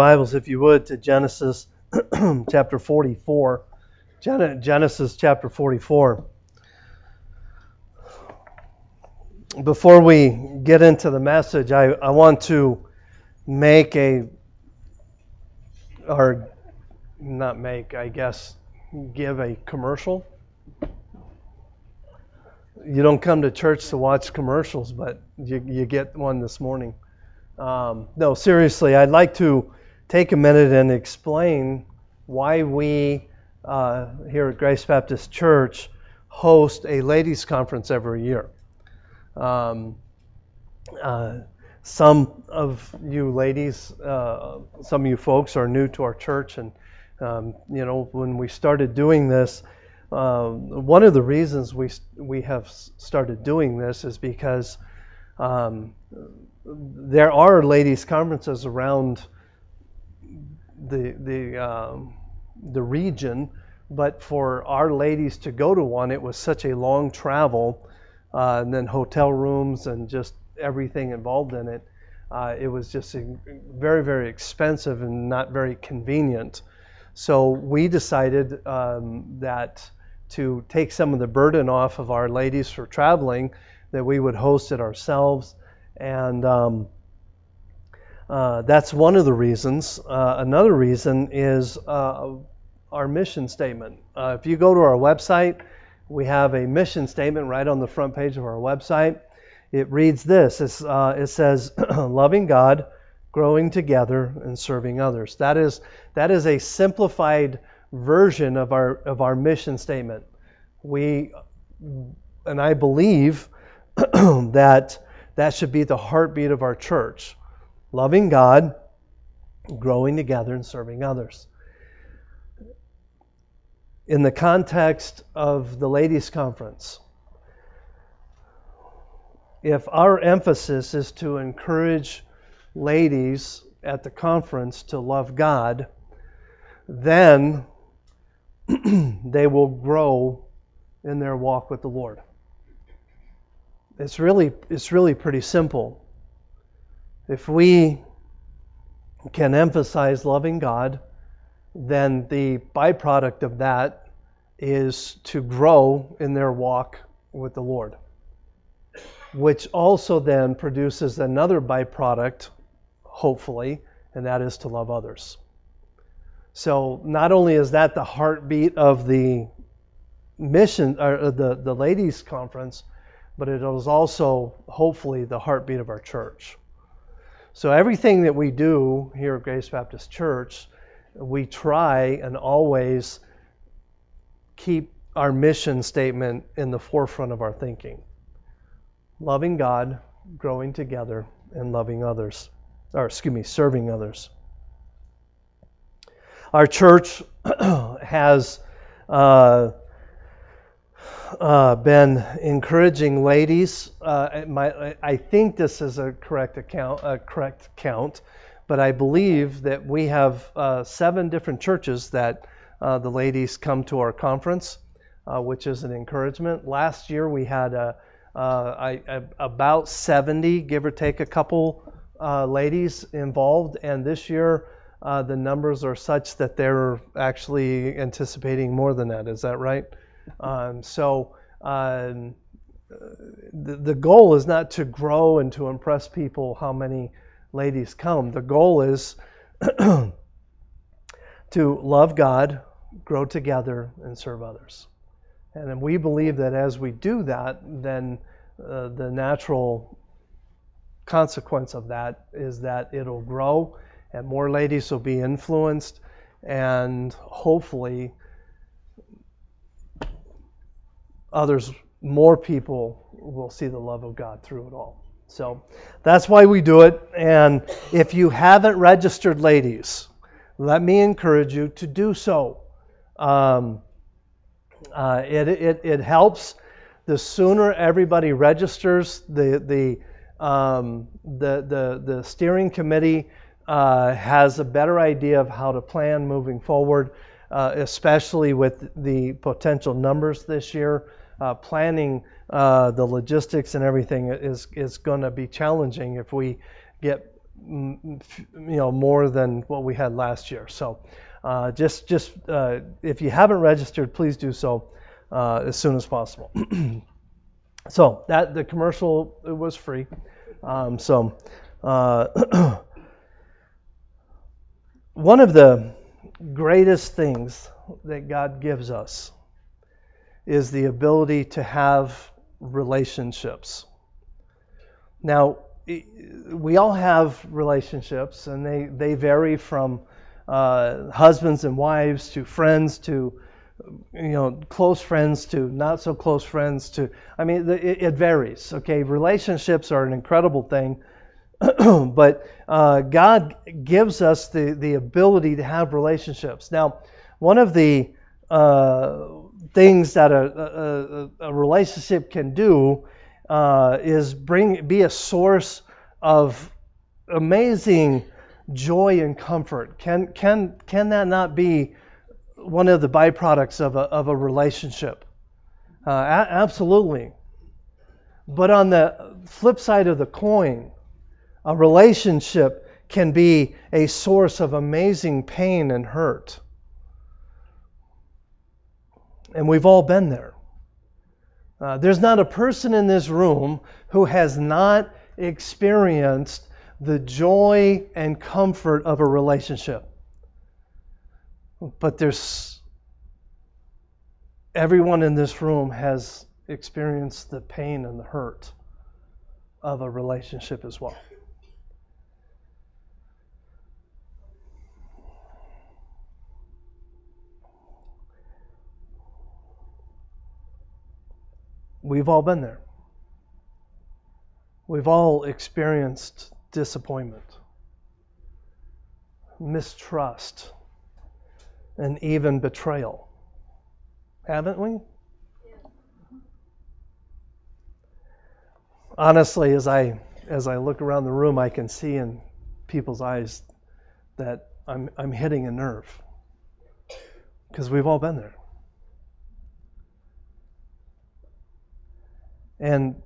Bibles, if you would, to Genesis chapter 44. Genesis chapter 44. Before we get into the message, I, I want to make a, or not make, I guess, give a commercial. You don't come to church to watch commercials, but you, you get one this morning. Um, no, seriously, I'd like to take a minute and explain why we uh, here at Grace Baptist Church host a ladies' conference every year. Um, uh, some of you ladies, uh, some of you folks are new to our church, and um, you know when we started doing this, um, one of the reasons we we have started doing this is because um, there are ladies' conferences around the the um, the region, but for our ladies to go to one, it was such a long travel, uh, and then hotel rooms and just everything involved in it. Uh, it was just very very expensive and not very convenient. So we decided um, that to take some of the burden off of our ladies for traveling, that we would host it ourselves and um, uh, that's one of the reasons. Uh, another reason is uh, our mission statement. Uh, if you go to our website, we have a mission statement right on the front page of our website. It reads this uh, it says, Loving God, growing together, and serving others. That is, that is a simplified version of our, of our mission statement. We, and I believe that that should be the heartbeat of our church loving God, growing together, and serving others. In the context of the ladies' conference, if our emphasis is to encourage ladies at the conference to love God, then they will grow in their walk with the Lord. It's really, it's really pretty simple. If we can emphasize loving God, then the byproduct of that is to grow in their walk with the Lord, which also then produces another byproduct, hopefully, and that is to love others. So not only is that the heartbeat of the mission or the, the ladies conference, but it is also hopefully the heartbeat of our church. So everything that we do here at Grace Baptist Church, we try and always keep our mission statement in the forefront of our thinking. Loving God, growing together, and loving others. Or excuse me, serving others. Our church has uh, uh, been encouraging ladies. Uh, my, I think this is a correct account, a correct count, but I believe that we have uh, seven different churches that uh, the ladies come to our conference, uh, which is an encouragement. Last year we had a, about 70, give or take a couple ladies involved, and this year. Uh, the numbers are such that they're actually anticipating more than that. Is that right? Um, so um, the, the goal is not to grow and to impress people how many ladies come. The goal is to love God, grow together, and serve others. And we believe that as we do that, then uh, the natural consequence of that is that it'll grow and more ladies will be influenced and hopefully others, more people will see the love of God through it all. So that's why we do it. And if you haven't registered, ladies, let me encourage you to do so. Um, uh, it, it, it helps. The sooner everybody registers, the, the, um, the, the, the steering committee uh, has a better idea of how to plan moving forward, uh, especially with the potential numbers this year uh, planning uh, the logistics and everything is is going to be challenging if we get you know, more than what we had last year. So uh, just, just uh, if you haven't registered, please do so uh, as soon as possible. so that the commercial was free. Um, so uh, one of the greatest things that God gives us is the ability to have relationships. Now, we all have relationships, and they, they vary from uh, husbands and wives to friends to you know close friends to not so close friends to I mean it, it varies. Okay, relationships are an incredible thing, but uh, God gives us the the ability to have relationships. Now, one of the uh, things that a, a, a, relationship can do uh, is bring be a source of amazing joy and comfort. Can can can that not be one of the byproducts of a of a relationship? Uh, a- absolutely. But on the flip side of the coin, a relationship can be a source of amazing pain and hurt. And we've all been there. Uh, there's not a person in this room who has not experienced the joy and comfort of a relationship. But there's everyone in this room has experienced the pain and the hurt of a relationship as well. We've all been there. We've all experienced disappointment, mistrust, and even betrayal. Haven't we? Honestly, as I as I look around the room, I can see in people's eyes that I'm I'm hitting a nerve because we've all been there. And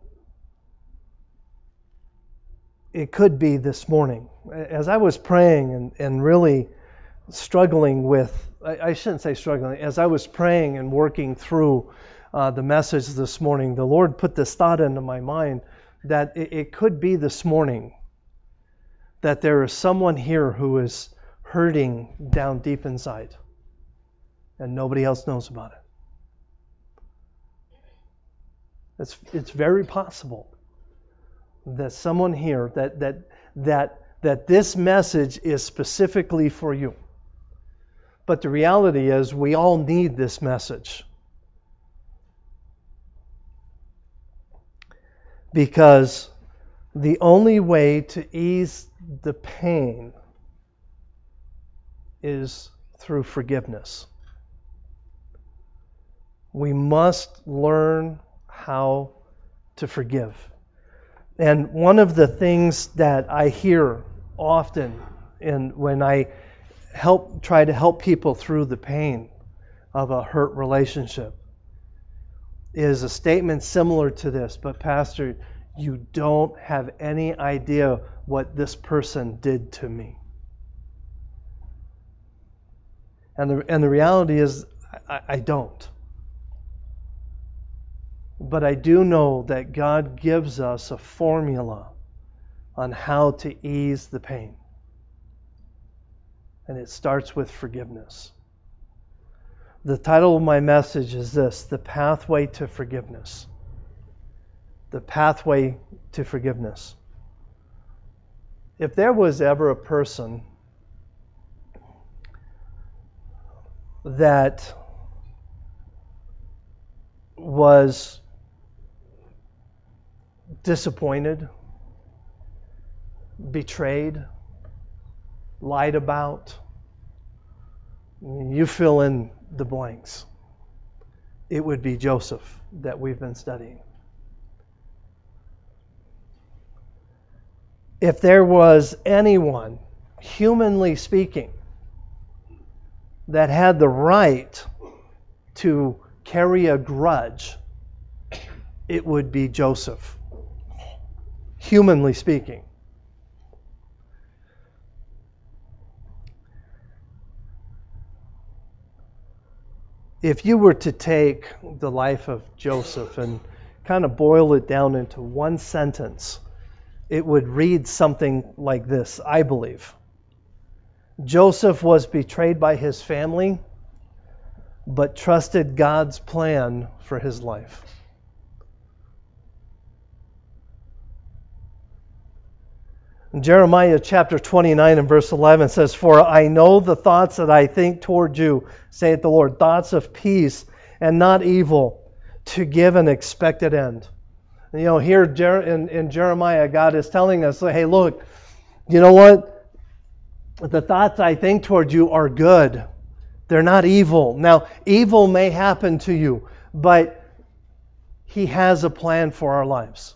it could be this morning. As I was praying and, and really struggling with, I, I shouldn't say struggling, as I was praying and working through uh, the message this morning, the Lord put this thought into my mind that it, it could be this morning that there is someone here who is hurting down deep inside and nobody else knows about it. It's, it's very possible that someone here that that that that this message is specifically for you. But the reality is we all need this message. Because the only way to ease the pain is through forgiveness. We must learn how to forgive. And one of the things that I hear often and when I help try to help people through the pain of a hurt relationship is a statement similar to this, but pastor, you don't have any idea what this person did to me. And the, and the reality is, I, I don't. But I do know that God gives us a formula on how to ease the pain. And it starts with forgiveness. The title of my message is this The Pathway to Forgiveness. The Pathway to Forgiveness. If there was ever a person that was disappointed, betrayed, lied about. You fill in the blanks. It would be Joseph that we've been studying. If there was anyone, humanly speaking, that had the right to carry a grudge, it would be Joseph humanly speaking. If you were to take the life of Joseph and kind of boil it down into one sentence, it would read something like this I believe. Joseph was betrayed by his family, but trusted God's plan for his life. Jeremiah chapter 29 and verse 11 says, For I know the thoughts that I think toward you, saith the Lord, thoughts of peace and not evil, to give an expected end. You know, here in, in Jeremiah, God is telling us, hey, look, you know what? The thoughts I think toward you are good. They're not evil. Now, evil may happen to you, but He has a plan for our lives.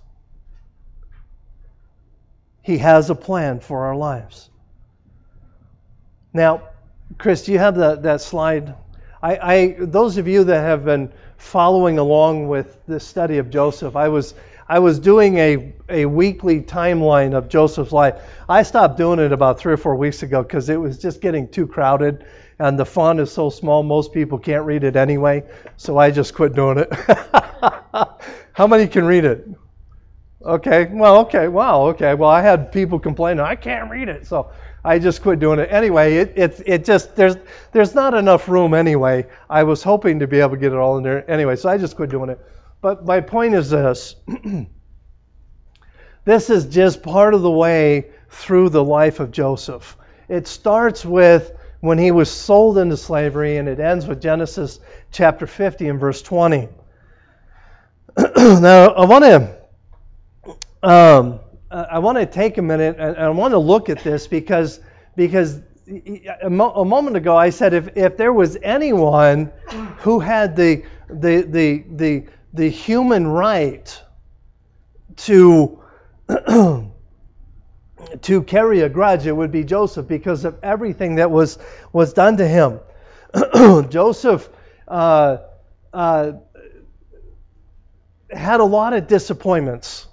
He has a plan for our lives. Now, Chris, do you have that, that slide? I, I, those of you that have been following along with this study of Joseph, I was I was doing a, a weekly timeline of Joseph's life. I stopped doing it about three or four weeks ago because it was just getting too crowded and the font is so small most people can't read it anyway. So I just quit doing it. How many can read it? Okay, well, okay, wow, okay. Well, I had people complaining, I can't read it, so I just quit doing it. Anyway, it, it, it just, there's, there's not enough room anyway. I was hoping to be able to get it all in there anyway, so I just quit doing it. But my point is this this is just part of the way through the life of Joseph. It starts with when he was sold into slavery, and it ends with Genesis chapter 50 and verse 20. now, I want to um, I want to take a minute and I want to look at this because because a, mo- a moment ago I said if, if there was anyone who had the the the the, the human right to to carry a grudge, it would be Joseph because of everything that was was done to him. Joseph uh, uh, had a lot of disappointments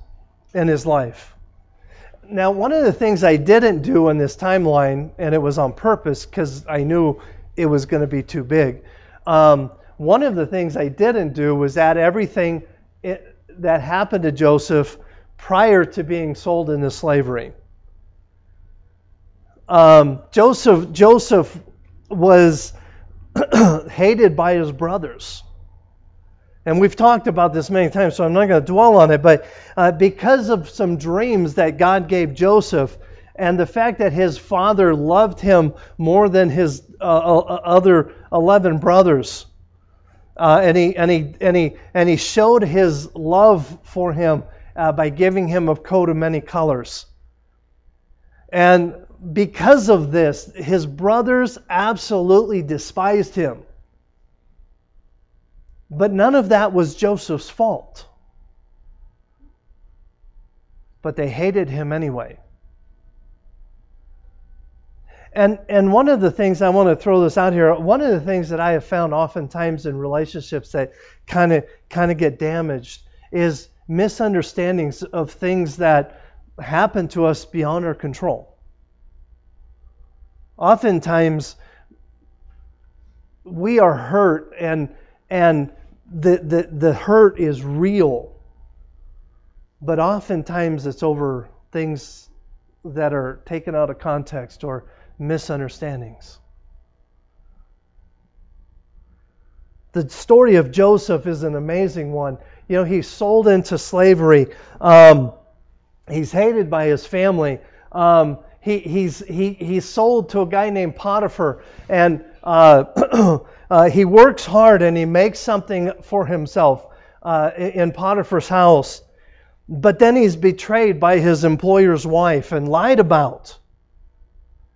in his life. Now, one of the things I didn't do in this timeline, and it was on purpose because I knew it was going to be too big. Um, one of the things I didn't do was add everything it, that happened to Joseph prior to being sold into slavery. Um, Joseph, Joseph was hated by his brothers. And we've talked about this many times, so I'm not going to dwell on it. But uh, because of some dreams that God gave Joseph, and the fact that his father loved him more than his uh, uh other 11 brothers, uh, and, he, and, he, and, he, and he showed his love for him uh, by giving him a coat of many colors. And because of this, his brothers absolutely despised him. But none of that was Joseph's fault. But they hated him anyway. And, and one of the things I want to throw this out here, one of the things that I have found oftentimes in relationships that kind of kind of get damaged is misunderstandings of things that happen to us beyond our control. Oftentimes we are hurt and and the, the, the hurt is real. But oftentimes it's over things that are taken out of context or misunderstandings. The story of Joseph is an amazing one. You know, he's sold into slavery. Um, he's hated by his family. Um, he, he's, he, he's sold to a guy named Potiphar, and uh, uh, he works hard and he makes something for himself uh, in Potiphar's house. But then he's betrayed by his employer's wife and lied about.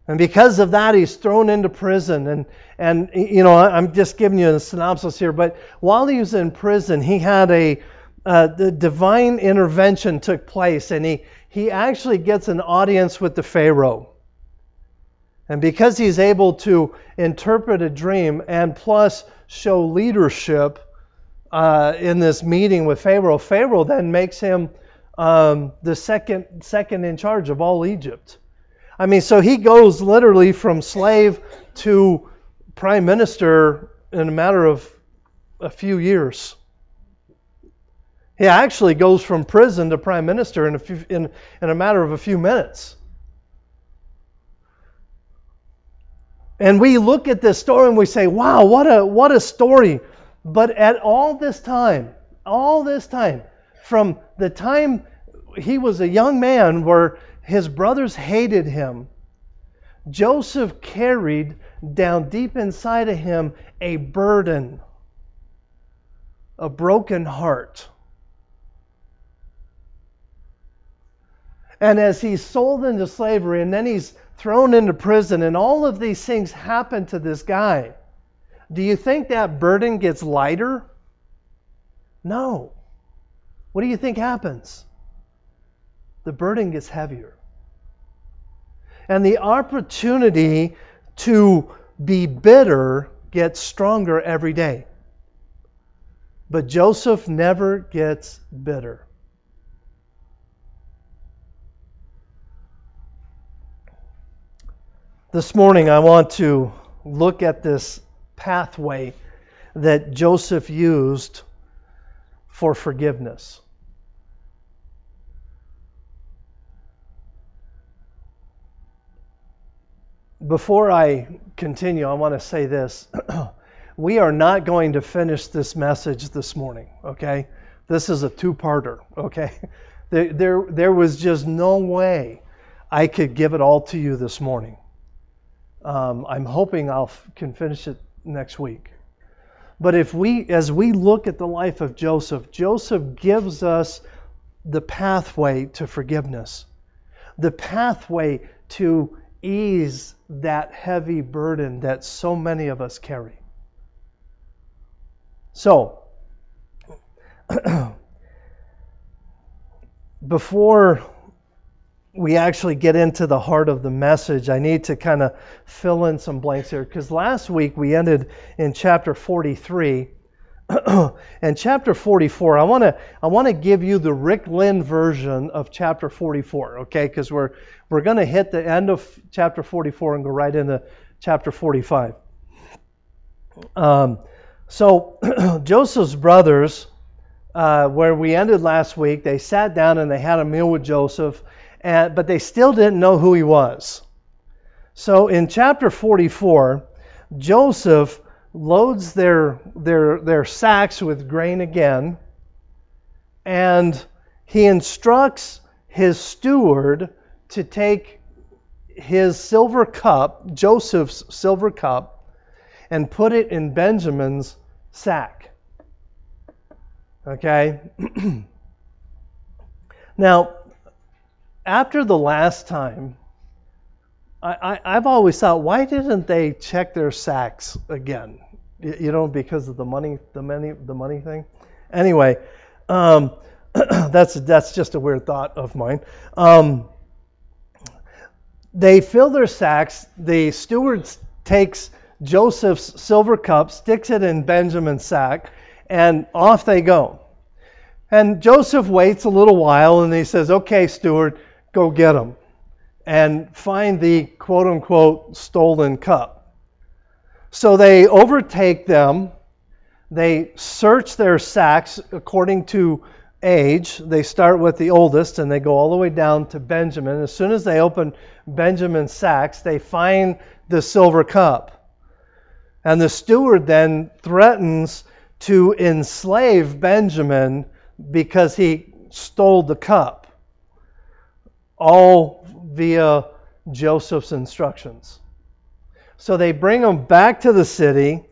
And because of that, he's thrown into prison. And, and you know, I'm just giving you a synopsis here. But while he was in prison, he had a uh, the divine intervention took place, and he he actually gets an audience with the Pharaoh. And because he's able to interpret a dream and plus show leadership uh, in this meeting with Pharaoh, Pharaoh then makes him um, the second second in charge of all Egypt. I mean, so he goes literally from slave to prime minister in a matter of a few years. He actually goes from prison to prime minister in a, few, in, in a matter of a few minutes. And we look at this story and we say, wow, what a, what a story. But at all this time, all this time, from the time he was a young man where his brothers hated him, Joseph carried down deep inside of him a burden, a broken heart. And as he's sold into slavery and then he's thrown into prison, and all of these things happen to this guy. Do you think that burden gets lighter? No. What do you think happens? The burden gets heavier. And the opportunity to be bitter gets stronger every day. But Joseph never gets bitter. This morning, I want to look at this pathway that Joseph used for forgiveness. Before I continue, I want to say this. we are not going to finish this message this morning, okay? This is a two parter, okay? There, there, there was just no way I could give it all to you this morning. Um, I'm hoping I can finish it next week. But if we, as we look at the life of Joseph, Joseph gives us the pathway to forgiveness, the pathway to ease that heavy burden that so many of us carry. So, before we actually get into the heart of the message, I need to kind of fill in some blanks here because last week we ended in chapter 43. and chapter 44, I want to I want to give you the Rick Lynn version of chapter 44, okay? Because we're we're going to hit the end of chapter 44 and go right into chapter 45. Um, so Joseph's brothers, uh, where we ended last week, they sat down and they had a meal with Joseph and, but they still didn't know who he was. So in chapter 44, Joseph loads their, their, their sacks with grain again, and he instructs his steward to take his silver cup, Joseph's silver cup, and put it in Benjamin's sack. Okay? now, after the last time, I, I, have always thought, why didn't they check their sacks again? You, you know, because of the money, the money, the money thing. Anyway, um, that's that's just a weird thought of mine. Um, they fill their sacks. The steward takes Joseph's silver cup, sticks it in Benjamin's sack, and off they go. And Joseph waits a little while and he says, Okay, steward, go get them and find the quote unquote stolen cup. So they overtake them. They search their sacks according to age. They start with the oldest and they go all the way down to Benjamin. As soon as they open Benjamin's sacks, they find the silver cup. And the steward then threatens to enslave Benjamin because he stole the cup all via Joseph's instructions. So they bring them back to the city.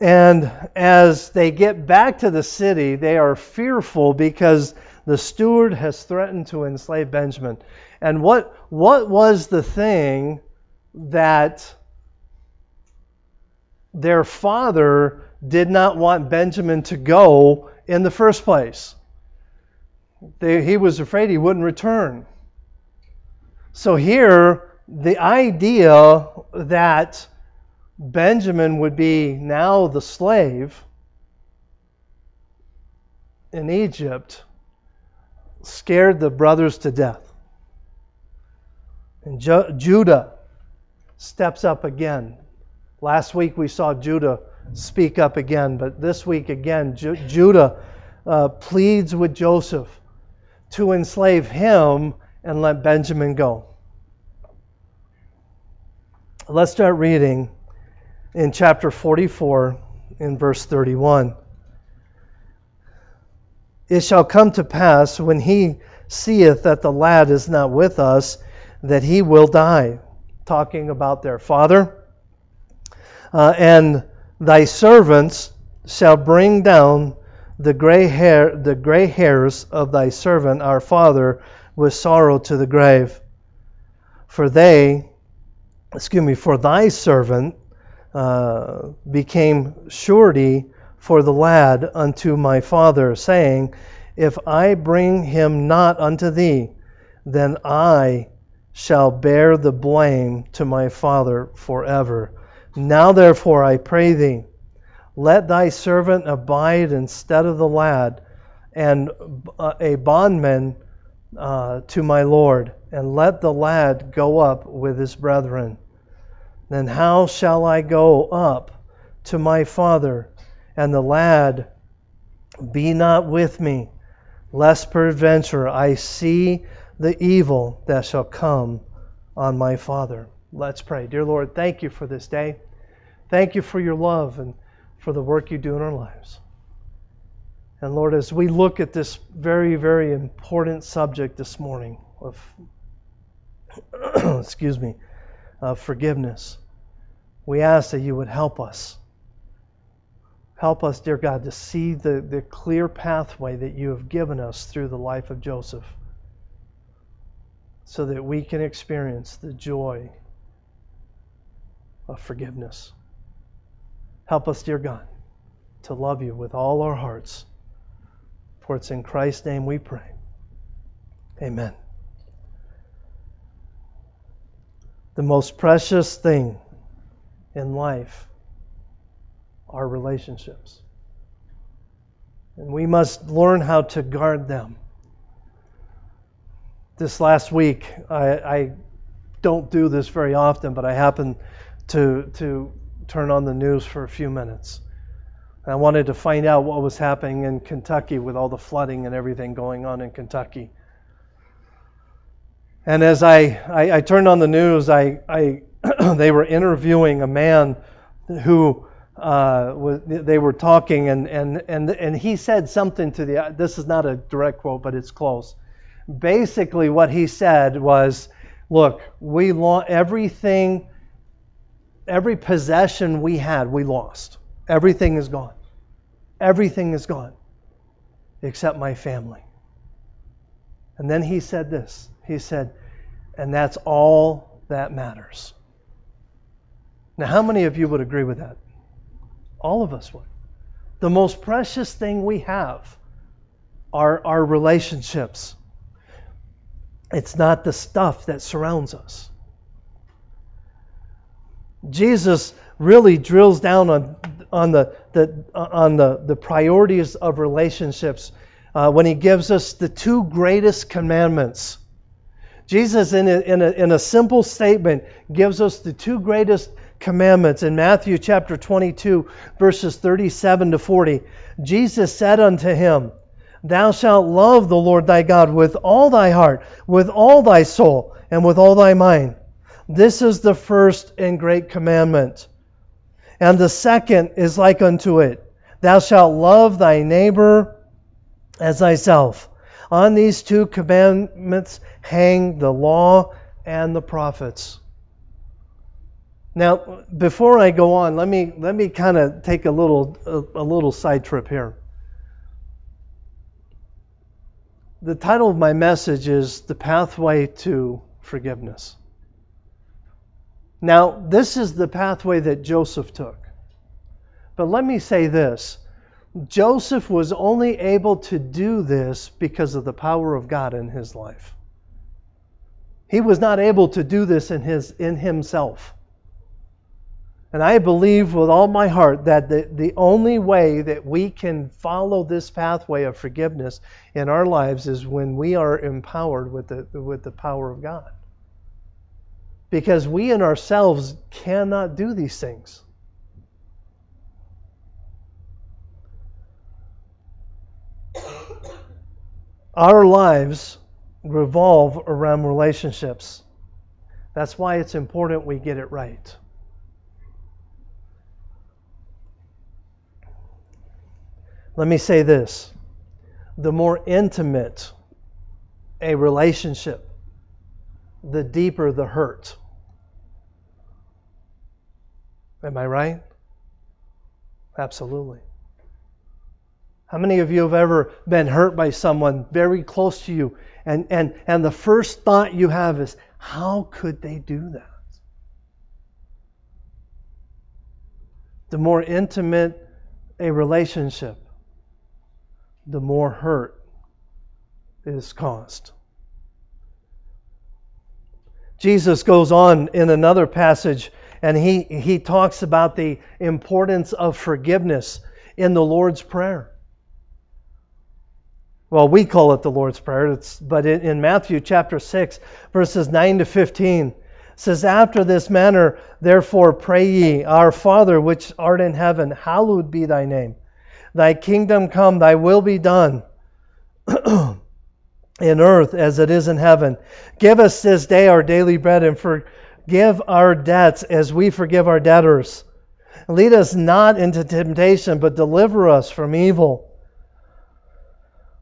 And as they get back to the city, they are fearful because the steward has threatened to enslave Benjamin. And what, what was the thing that their father did not want Benjamin to go in the first place? They, he was afraid he wouldn't return. So here, the idea that Benjamin would be now the slave in Egypt scared the brothers to death. And Judah steps up again. Last week we saw Judah speak up again. But this week, again, Ju- Judah uh, pleads with Joseph to enslave him and let Benjamin go. Let's start reading in chapter 44 in verse 31. It shall come to pass when he seeth that the lad is not with us that he will die. Talking about their father. Uh, and thy servants shall bring down the gray hair the gray hairs of thy servant our father with sorrow to the grave. For they excuse me for thy servant uh, became surety for the lad unto my father saying if i bring him not unto thee then i shall bear the blame to my father forever. Now therefore i pray thee let thy servant abide instead of the lad, and a bondman uh, to my Lord, and let the lad go up with his brethren. Then how shall I go up to my father, and the lad be not with me, lest peradventure I see the evil that shall come on my father? Let's pray. Dear Lord, thank you for this day. Thank you for your love and for the work you do in our lives. And Lord, as we look at this very, very important subject this morning of, excuse me, of forgiveness, we ask that you would help us. Help us, dear God, to see the, the clear pathway that you have given us through the life of Joseph so that we can experience the joy of forgiveness. Help us, dear God, to love you with all our hearts. For it's in Christ's name we pray. Amen. The most precious thing in life are relationships. And we must learn how to guard them. This last week, I, I don't do this very often, but I happened to, to turn on the news for a few minutes. I wanted to find out what was happening in Kentucky with all the flooding and everything going on in Kentucky. And as I, I, I turned on the news, I, I they were interviewing a man who uh, was, they were talking, and, and, and, and he said something to the. This is not a direct quote, but it's close. Basically, what he said was, "Look, we lost everything every possession we had, we lost. Everything is gone. Everything is gone except my family. And then he said this He said, and that's all that matters. Now, how many of you would agree with that? All of us would. The most precious thing we have are our relationships. It's not the stuff that surrounds us. Jesus really drills down on, on, the, the, on the, the priorities of relationships uh, when he gives us the two greatest commandments. Jesus, in a, in, a, in a simple statement, gives us the two greatest commandments. In Matthew chapter 22, verses 37 to 40, Jesus said unto him, Thou shalt love the Lord thy God with all thy heart, with all thy soul, and with all thy mind. This is the first and great commandment. And the second is like unto it Thou shalt love thy neighbor as thyself. On these two commandments hang the law and the prophets. Now, before I go on, let me let me kind of take a little a, a little side trip here. The title of my message is The Pathway to Forgiveness. Now, this is the pathway that Joseph took. But let me say this Joseph was only able to do this because of the power of God in his life. He was not able to do this in, his, in himself. And I believe with all my heart that the, the only way that we can follow this pathway of forgiveness in our lives is when we are empowered with the, with the power of God because we in ourselves cannot do these things. Our lives revolve around relationships. That's why it's important we get it right. Let me say this the more intimate a relationship, the deeper the hurt. Am I right? Absolutely. How many of you have ever been hurt by someone very close to you and, and, and the first thought you have is, how could they do that? The more intimate a relationship, the more hurt is caused. Jesus goes on in another passage and he, he talks about the importance of forgiveness in the Lord's Prayer. Well, we call it the Lord's Prayer, but in, in Matthew chapter 6, verses 9 to 15, says, After this manner, therefore, pray ye, Our Father which art in heaven, hallowed be thy name. Thy kingdom come, thy will be done in earth as it is in heaven. Give us this day our daily bread and forgive our debts as we forgive our debtors. Lead us not into temptation, but deliver us from evil.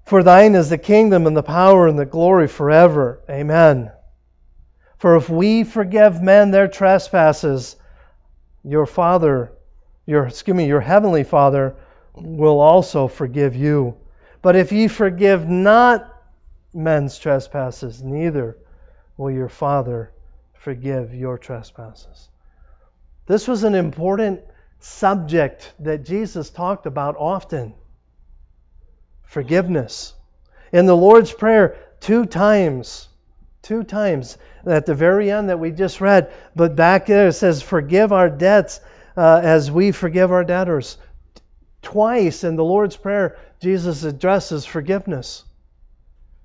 For thine is the kingdom and the power and the glory forever. Amen. For if we forgive men their trespasses, your Father, your excuse me, your heavenly Father will also forgive you. But if ye forgive not men's trespasses, neither will your Father forgive your trespasses. This was an important subject that Jesus talked about often forgiveness. In the Lord's Prayer, two times, two times at the very end that we just read, but back there it says, Forgive our debts uh, as we forgive our debtors. Twice in the Lord's Prayer, Jesus addresses forgiveness.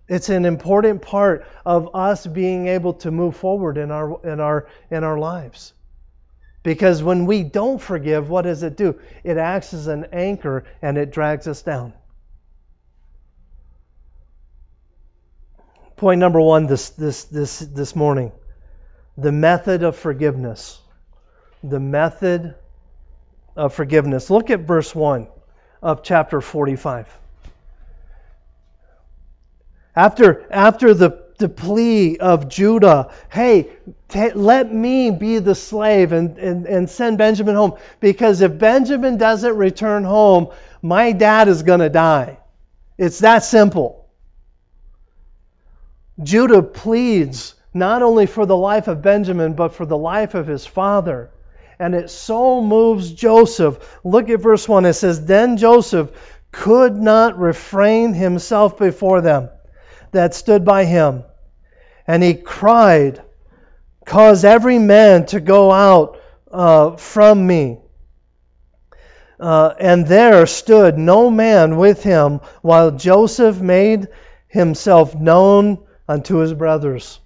It's an important part of us being able to move forward in our, in our, in our lives. Because when we don't forgive, what does it do? It acts as an anchor and it drags us down. Point number one this, this, this, this morning the method of forgiveness. The method of forgiveness. Look at verse 1 of chapter 45. After, after the, the plea of Judah, hey, t- let me be the slave and, and, and send Benjamin home, because if Benjamin doesn't return home, my dad is going to die. It's that simple. Judah pleads not only for the life of Benjamin, but for the life of his father and it so moves Joseph. Look at verse 1. It says, Then Joseph could not refrain himself before them that stood by him. And he cried, Cause every man to go out uh, from me. Uh, and there stood no man with him while Joseph made himself known unto his brothers.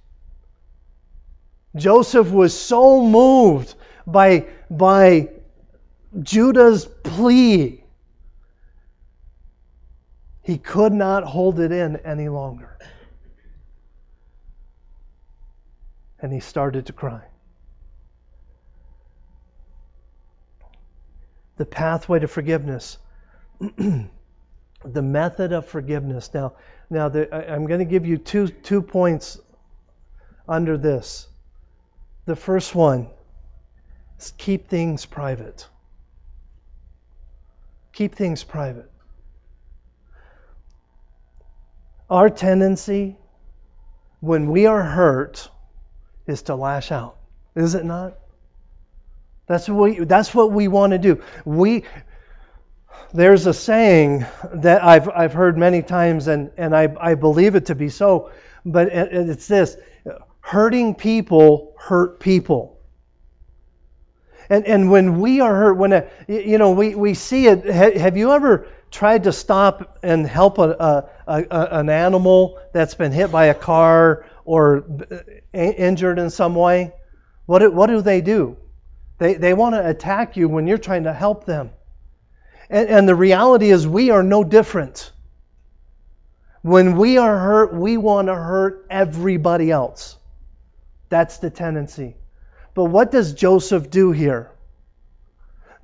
Joseph was so moved by, by Judah's plea, he could not hold it in any longer. And he started to cry. The pathway to forgiveness. the method of forgiveness. Now, now the, I, I'm going to give you two, two points under this. The first one is keep things private. Keep things private. Our tendency when we are hurt is to lash out. Is it not? That's what we, that's what we want to do. We there's a saying that I've I've heard many times and and I I believe it to be so, but it's this: hurting people hurt people. And, and when we are hurt, when a, you know we, we see it, have you ever tried to stop and help a, a, a, an animal that's been hit by a car or uh, injured in some way? What do, what do they do? They, they want to attack you when you're trying to help them. And, and the reality is, we are no different. When we are hurt, we want to hurt everybody else. That's the tendency. But what does Joseph do here?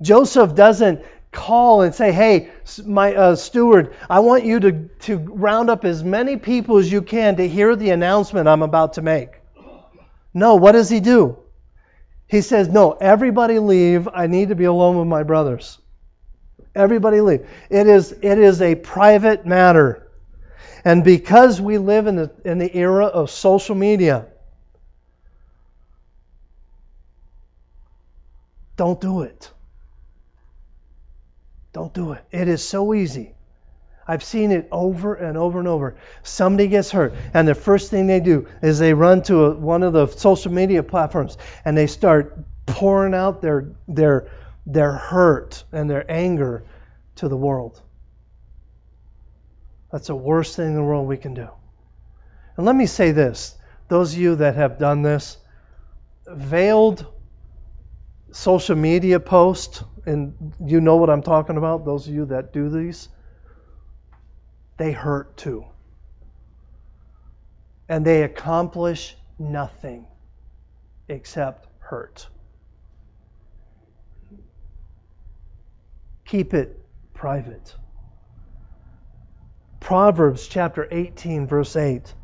Joseph doesn't call and say, hey, my uh, steward, I want you to, to round up as many people as you can to hear the announcement I'm about to make. No, what does he do? He says, no, everybody leave. I need to be alone with my brothers. Everybody leave. It is, it is a private matter. And because we live in the, in the era of social media, don't do it. Don't do it. It is so easy. I've seen it over and over and over. Somebody gets hurt, and the first thing they do is they run to a, one of the social media platforms and they start pouring out their their their hurt and their anger to the world. That's the worst thing in the world we can do. And let me say this those of you that have done this, veiled social media post, and you know what I'm talking about, those of you that do these, they hurt too. And they accomplish nothing except hurt. Keep it private. Proverbs chapter 18, verse 8.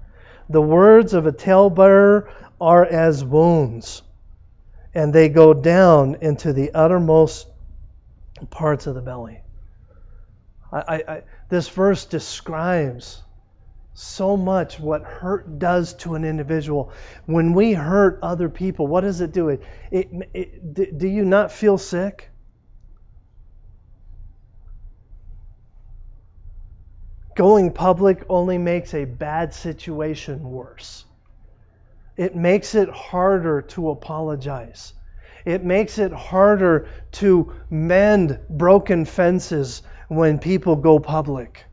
The words of a talebearer are as wounds and they go down into the uttermost parts of the belly. I, I, I, this verse describes so much what hurt does to an individual. When we hurt other people, what does it do? It, it, it, do you not feel sick? Going public only makes a bad situation worse. It makes it harder to apologize. It makes it harder to mend broken fences when people go public.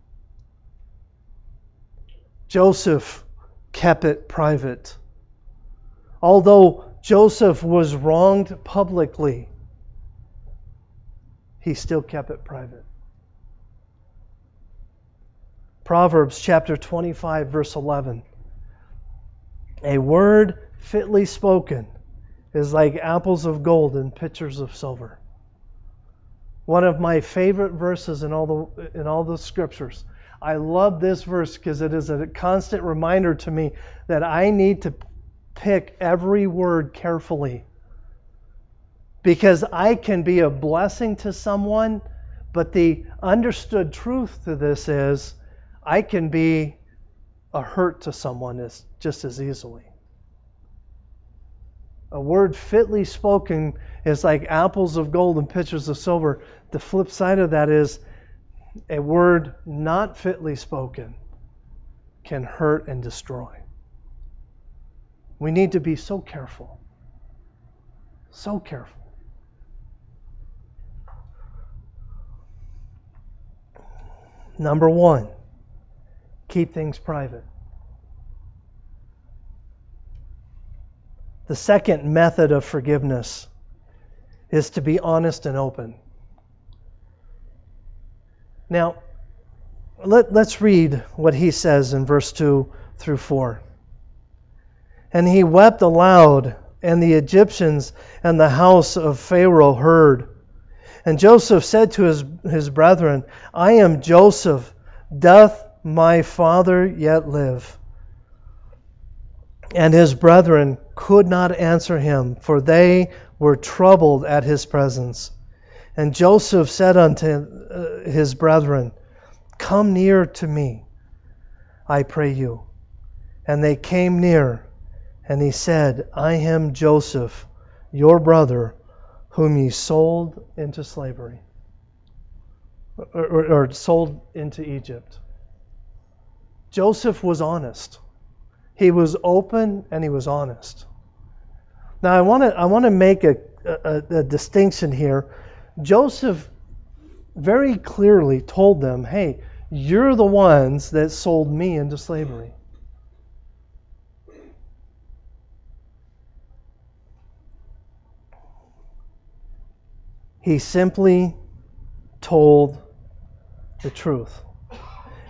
Joseph kept it private. Although Joseph was wronged publicly, he still kept it private. Proverbs chapter 25, verse 11. A word fitly spoken is like apples of gold in pitchers of silver. One of my favorite verses in all the in all the scriptures. I love this verse because it is a constant reminder to me that I need to pick every word carefully. Because I can be a blessing to someone, but the understood truth to this is I can be a hurt to someone as, just as easily. A word fitly spoken is like apples of gold and pitchers of silver. The flip side of that is a word not fitly spoken can hurt and destroy. We need to be so careful. So careful. Number one, keep things private. The second method of forgiveness is to be honest and open. Now, let, us read what he says in verse 2 through 4. And he wept aloud, and the Egyptians and the house of Pharaoh heard. And Joseph said to his, his brethren, I am Joseph. Doth my father yet live? And his brethren could not answer him, for they were troubled at his presence. And Joseph said unto uh, his brethren, Come near to me, I pray you. And they came near, and he said, I am Joseph, your brother, whom ye sold into slavery, or, or, or sold into Egypt. Joseph was honest. He was open and he was honest. Now, I want to I want to make a, a, a distinction here. Joseph very clearly told them, "Hey, you're the ones that sold me into slavery." He simply told the truth.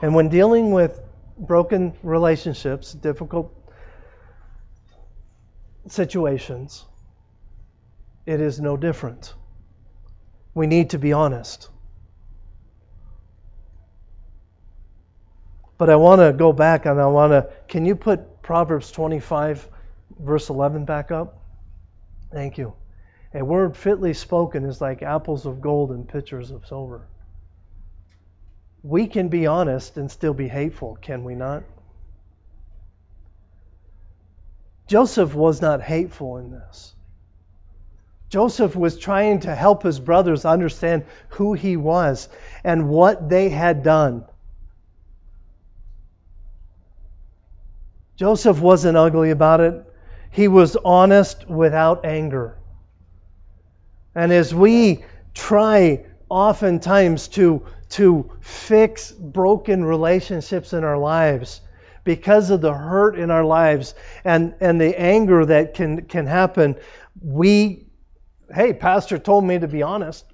And when dealing with broken relationships, difficult situations, it is no different. We need to be honest. But I want to go back and I want to. Can you put Proverbs 25, verse 11 back up? Thank you. A word fitly spoken is like apples of gold and pitchers of silver. We can be honest and still be hateful, can we not? Joseph was not hateful in this. Joseph was trying to help his brothers understand who he was and what they had done. Joseph wasn't ugly about it. He was honest without anger. And as we try oftentimes to, to fix broken relationships in our lives because of the hurt in our lives and, and the anger that can, can happen, we, hey, Pastor told me to be honest.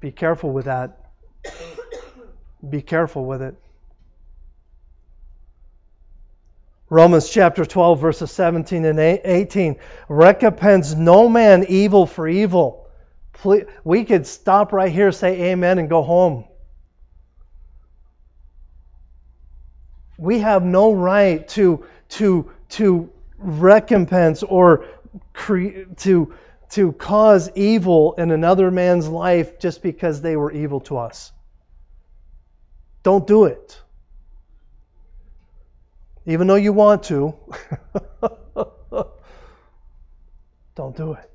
Be careful with that. Be careful with it. Romans chapter 12, verses 17 and 18. Recompense no man evil for evil. We could stop right here, say amen, and go home. We have no right to, to, to recompense or cre- to, to cause evil in another man's life just because they were evil to us. Don't do it even though you want to. Don't do it.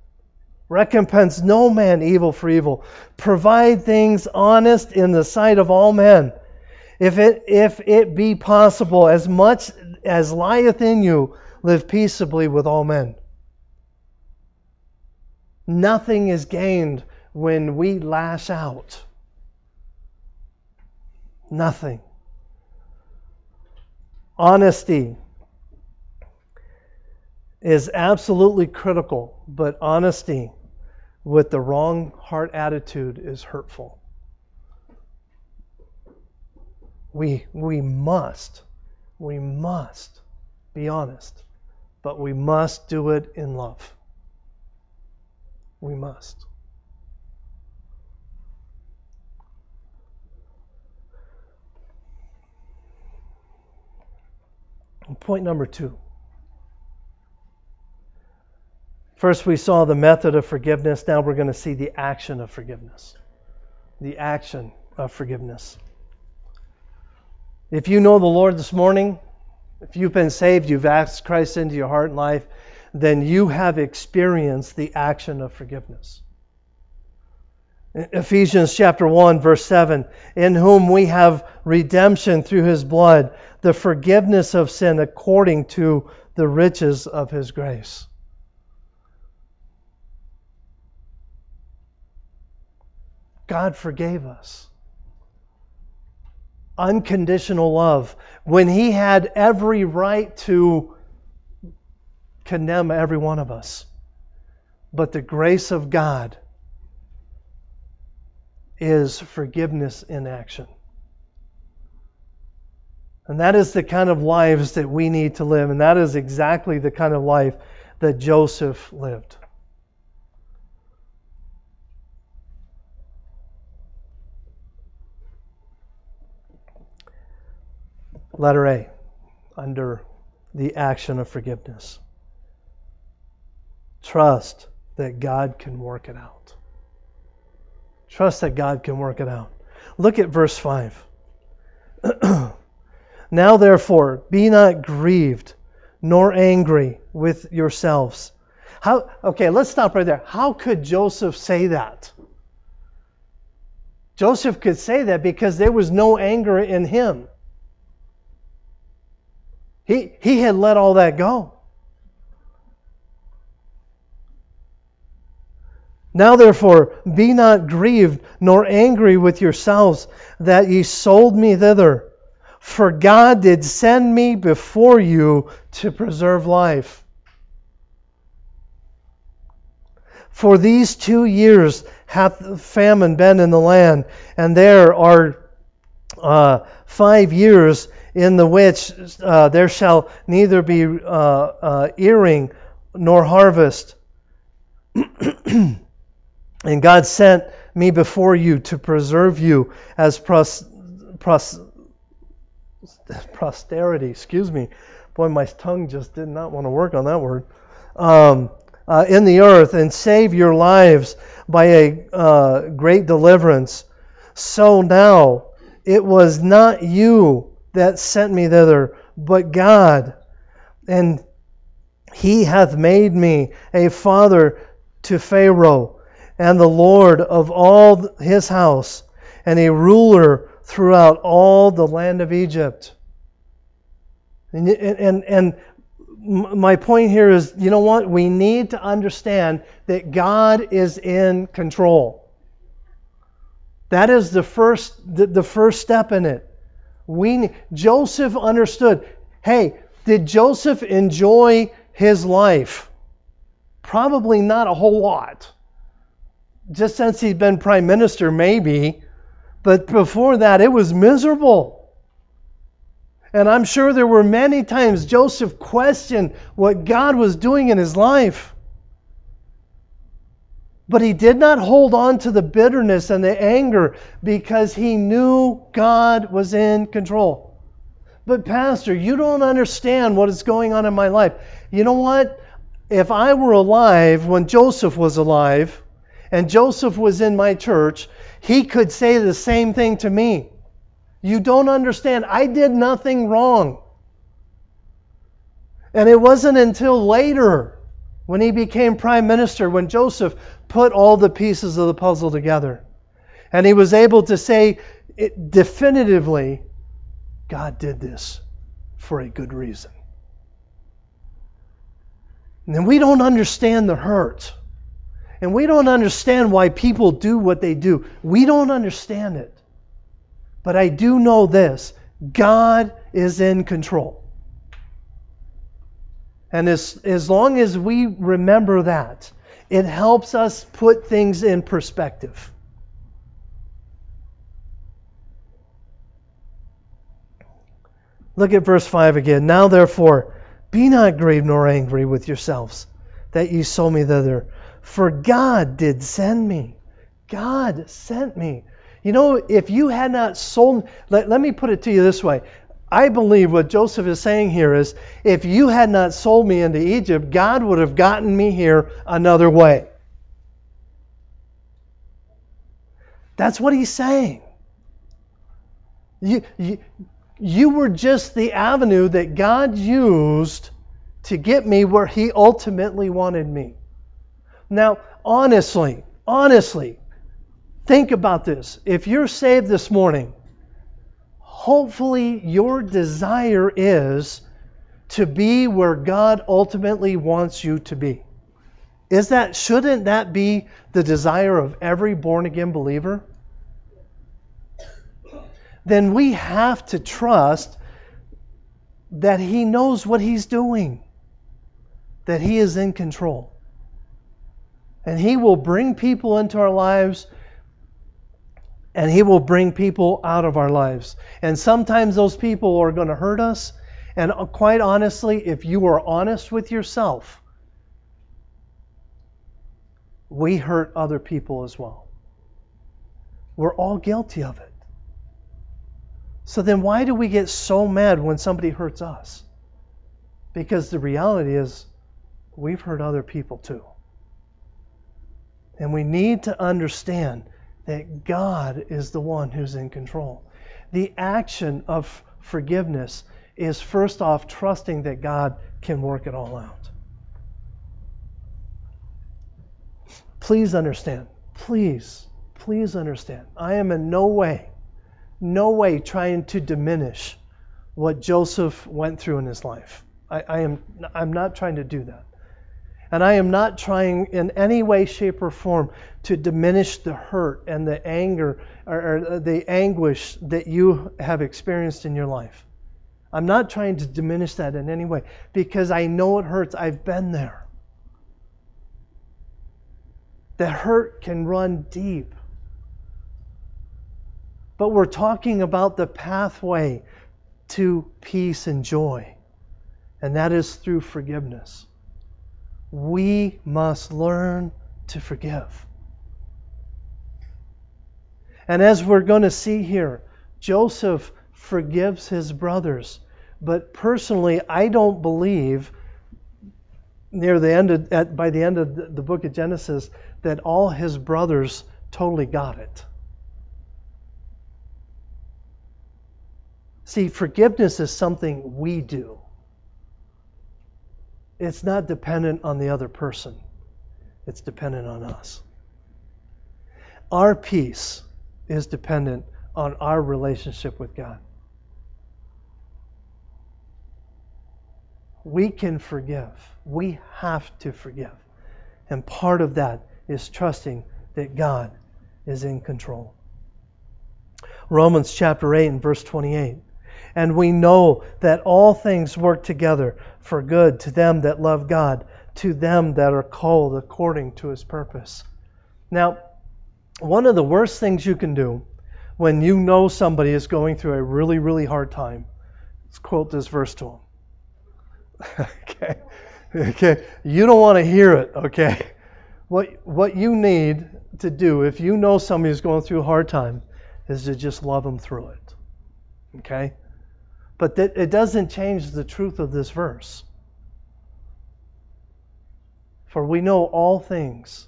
Recompense no man evil for evil. Provide things honest in the sight of all men. If it, if it be possible, as much as lieth in you, live peaceably with all men. Nothing is gained when we lash out. Nothing. Honesty is absolutely critical, but honesty with the wrong heart attitude is hurtful. We, we must, we must be honest, but we must do it in love. We must. Point number two. First, we saw the method of forgiveness. Now we're going to see the action of forgiveness. The action of forgiveness. If you know the Lord this morning, if you've been saved, you've asked Christ into your heart and life, then you have experienced the action of forgiveness. Ephesians chapter 1 verse 7 in whom we have redemption through his blood the forgiveness of sin according to the riches of his grace. God forgave us. Unconditional love. When he had every right to condemn every one of us. But the grace of God is forgiveness in action. And that is the kind of lives that we need to live. And that is exactly the kind of life that Joseph lived. Letter A, under the action of forgiveness. Trust that God can work it out. Trust that God can work it out. Look at verse 5. Now therefore, be not grieved, nor angry with yourselves. How, okay, let's stop right there. How could Joseph say that? Joseph could say that because there was no anger in him. He, he had let all that go. Now therefore, be not grieved nor angry with yourselves that ye sold me thither. For God did send me before you to preserve life. For these two years hath famine been in the land, and there are uh, five years in the which uh, there shall neither be uh, uh, earing nor harvest. and God sent me before you to preserve you as pros, pros, posterity. Excuse me. Boy, my tongue just did not want to work on that word. Um, uh, in the earth and save your lives by a uh, great deliverance. So now it was not you that sent me thither, but God. And he hath made me a father to Pharaoh, and the Lord of all his house, and a ruler throughout all the land of Egypt. And, and, and my point here is you know what? We need to understand that God is in control. That is the first, the, the first step in it. We, Joseph understood hey, did Joseph enjoy his life? Probably not a whole lot. Just since he's been prime minister, maybe. But before that, it was miserable. And I'm sure there were many times Joseph questioned what God was doing in his life. But he did not hold on to the bitterness and the anger because he knew God was in control. But, Pastor, you don't understand what is going on in my life. You know what? If I were alive when Joseph was alive and Joseph was in my church, he could say the same thing to me. You don't understand. I did nothing wrong. And it wasn't until later when he became prime minister, when Joseph put all the pieces of the puzzle together. And he was able to say it definitively God did this for a good reason. And we don't understand the hurt. And we don't understand why people do what they do. We don't understand it. But I do know this God is in control. And as, as long as we remember that, it helps us put things in perspective. Look at verse 5 again. Now, therefore, be not grieved nor angry with yourselves that ye sold me thither. For God did send me. God sent me. You know, if you had not sold, let, let me put it to you this way I believe what Joseph is saying here is if you had not sold me into Egypt, God would have gotten me here another way. That's what he's saying. You, you, you were just the avenue that God used to get me where he ultimately wanted me. Now, honestly, honestly, think about this. If you're saved this morning, hopefully your desire is to be where God ultimately wants you to be. Is that shouldn't that be the desire of every born again believer? Then we have to trust that he knows what he's doing. That he is in control. And he will bring people into our lives and He will bring people out of our lives. And sometimes those people are going to hurt us. And uh, quite honestly, if you are honest with yourself, we hurt other people as well. We're all guilty of it. So then, why do we get so mad when somebody hurts us? Because the reality is, we've hurt other people too. And we need to understand that God is the one who's in control. The action of forgiveness is first off trusting that God can work it all out. Please understand. Please, please understand. I am in no way, no way trying to diminish what Joseph went through in his life. I, I am I'm not trying to do that. And I am not trying in any way, shape, or form to diminish the hurt and the anger or, the anguish that you have experienced in your life. I'm not trying to diminish that in any way because I know it hurts. I've been there. The hurt can run deep. but we're talking about the pathway to peace and joy, and that is through forgiveness. We must learn to forgive. And as we're going to see here, Joseph forgives his brothers. But personally, I don't believe near the end of, at, by the end of the, the book of Genesis that all his brothers totally got it. See, forgiveness is something we do. It's not dependent on the other person. It's dependent on us. Our peace is dependent on our relationship with God. We can forgive. We have to forgive. And part of that is trusting that God is in control. Romans chapter 8 and verse 28. And we know that all things work together for good to them that love God, to them that are called according to his purpose. Now, one of the worst things you can do when you know somebody is going through a really, really hard time, let's quote this verse to them. okay. Okay. You don't want to hear it, okay? What what you need to do if you know somebody is going through a hard time is to just love them through it. Okay? But that it doesn't change the truth of this verse. For we know all things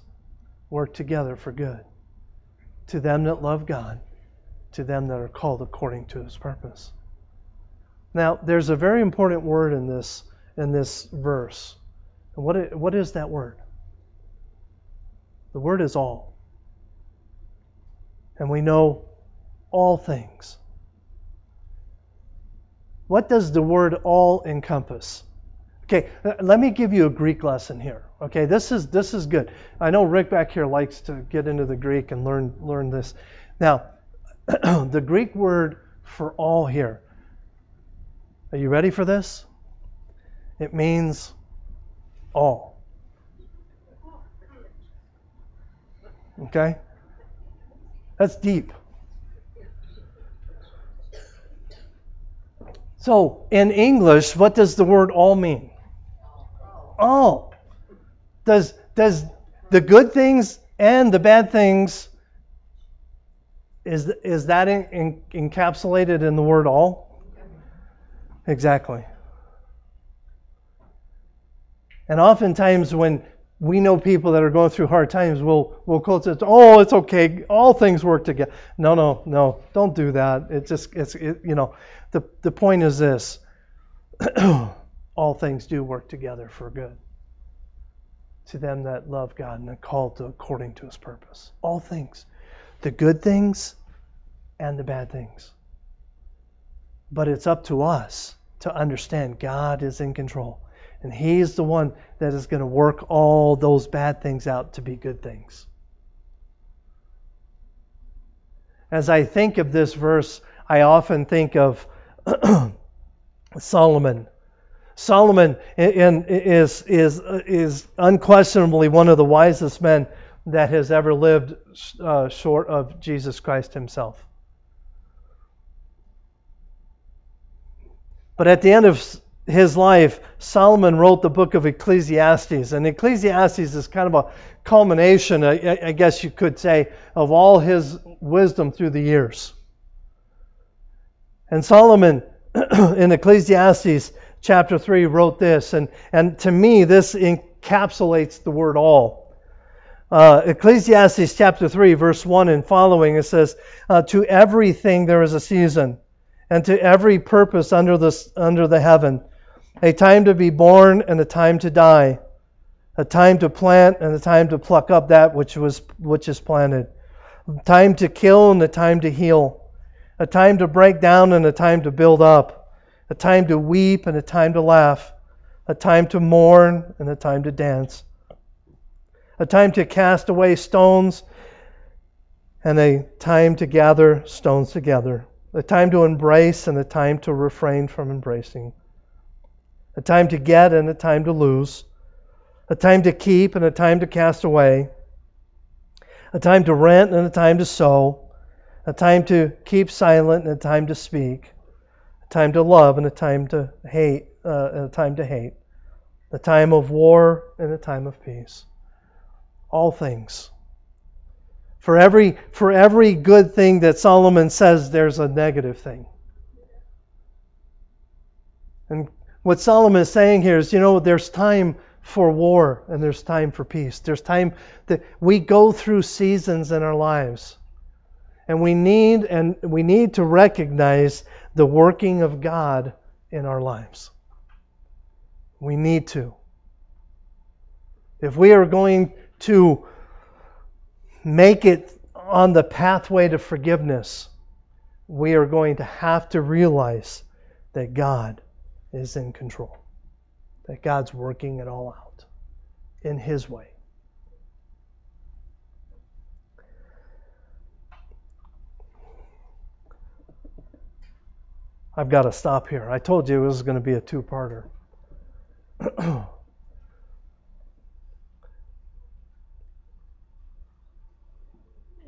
work together for good to them that love God, to them that are called according to his purpose. Now, there's a very important word in this in this verse. And what what is that word? The word is all. And we know all things. What does the word all encompass? Okay, uh, let me give you a Greek lesson here. Okay, this is this is good. I know Rick back here likes to get into the Greek and learn learn this. Now, the Greek word for all here. Are you ready for this? It means all. Okay? That's deep. So, in English, what does the word all mean? All. Does, does the good things and the bad things, is, is that in, in, encapsulated in the word all? Exactly. And oftentimes, when we know people that are going through hard times, we'll, we'll quote it, oh, it's okay, all things work together. No, no, no, don't do that. It just, it's, it, you know, the, the point is this all things do work together for good to them that love God and are called to, according to his purpose. All things, the good things and the bad things. But it's up to us to understand God is in control. And He's the one that is going to work all those bad things out to be good things. As I think of this verse, I often think of Solomon. Solomon is, is, is unquestionably one of the wisest men that has ever lived uh, short of Jesus Christ himself. But at the end of his life, Solomon wrote the book of Ecclesiastes. And Ecclesiastes is kind of a culmination, I guess you could say, of all his wisdom through the years. And Solomon in Ecclesiastes chapter 3 wrote this, and, and to me, this encapsulates the word all. Uh, Ecclesiastes chapter 3, verse 1 and following, it says, uh, To everything there is a season, and to every purpose under the, under the heaven, a time to be born and a time to die, a time to plant and a time to pluck up that which was which is planted, a time to kill and a time to heal a time to break down and a time to build up, a time to weep and a time to laugh, a time to mourn and a time to dance, a time to cast away stones and a time to gather stones together, a time to embrace and a time to refrain from embracing, a time to get and a time to lose, a time to keep and a time to cast away, a time to rent and a time to sow a time to keep silent and a time to speak, a time to love and a time to hate, uh, and a time to hate, a time of war and a time of peace. All things. For every, for every good thing that Solomon says, there's a negative thing. And what Solomon is saying here is, you know, there's time for war and there's time for peace. There's time that we go through seasons in our lives. And we need and we need to recognize the working of God in our lives. We need to. If we are going to make it on the pathway to forgiveness, we are going to have to realize that God is in control, that God's working it all out in His way. I've got to stop here. I told you it was going to be a two parter.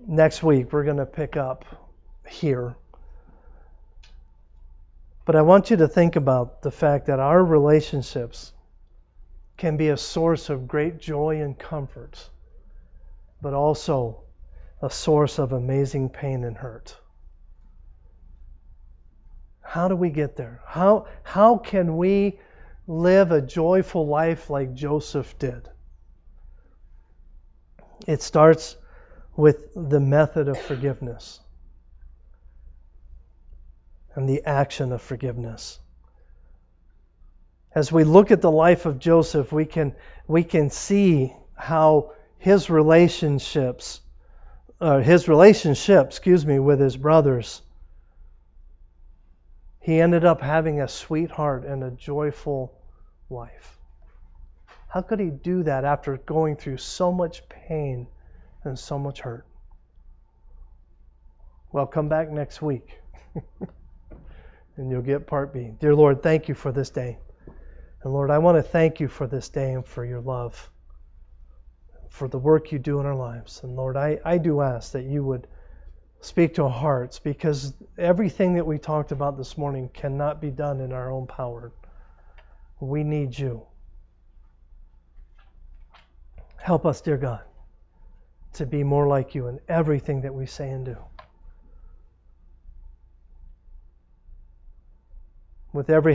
Next week, we're going to pick up here. But I want you to think about the fact that our relationships can be a source of great joy and comfort, but also a source of amazing pain and hurt. How do we get there? How, how can we live a joyful life like Joseph did? It starts with the method of forgiveness and the action of forgiveness. As we look at the life of Joseph, we can, we can see how his relationships, uh, his relationship, excuse me, with his brothers, he ended up having a sweetheart and a joyful life. How could he do that after going through so much pain and so much hurt? Well, come back next week. and you'll get part B. Dear Lord, thank you for this day. And Lord, I want to thank you for this day and for your love, for the work you do in our lives. And Lord, I, I do ask that you would speak to our hearts because everything that we talked about this morning cannot be done in our own power. We need you. Help us, dear God, to be more like you in everything that we say and do. With every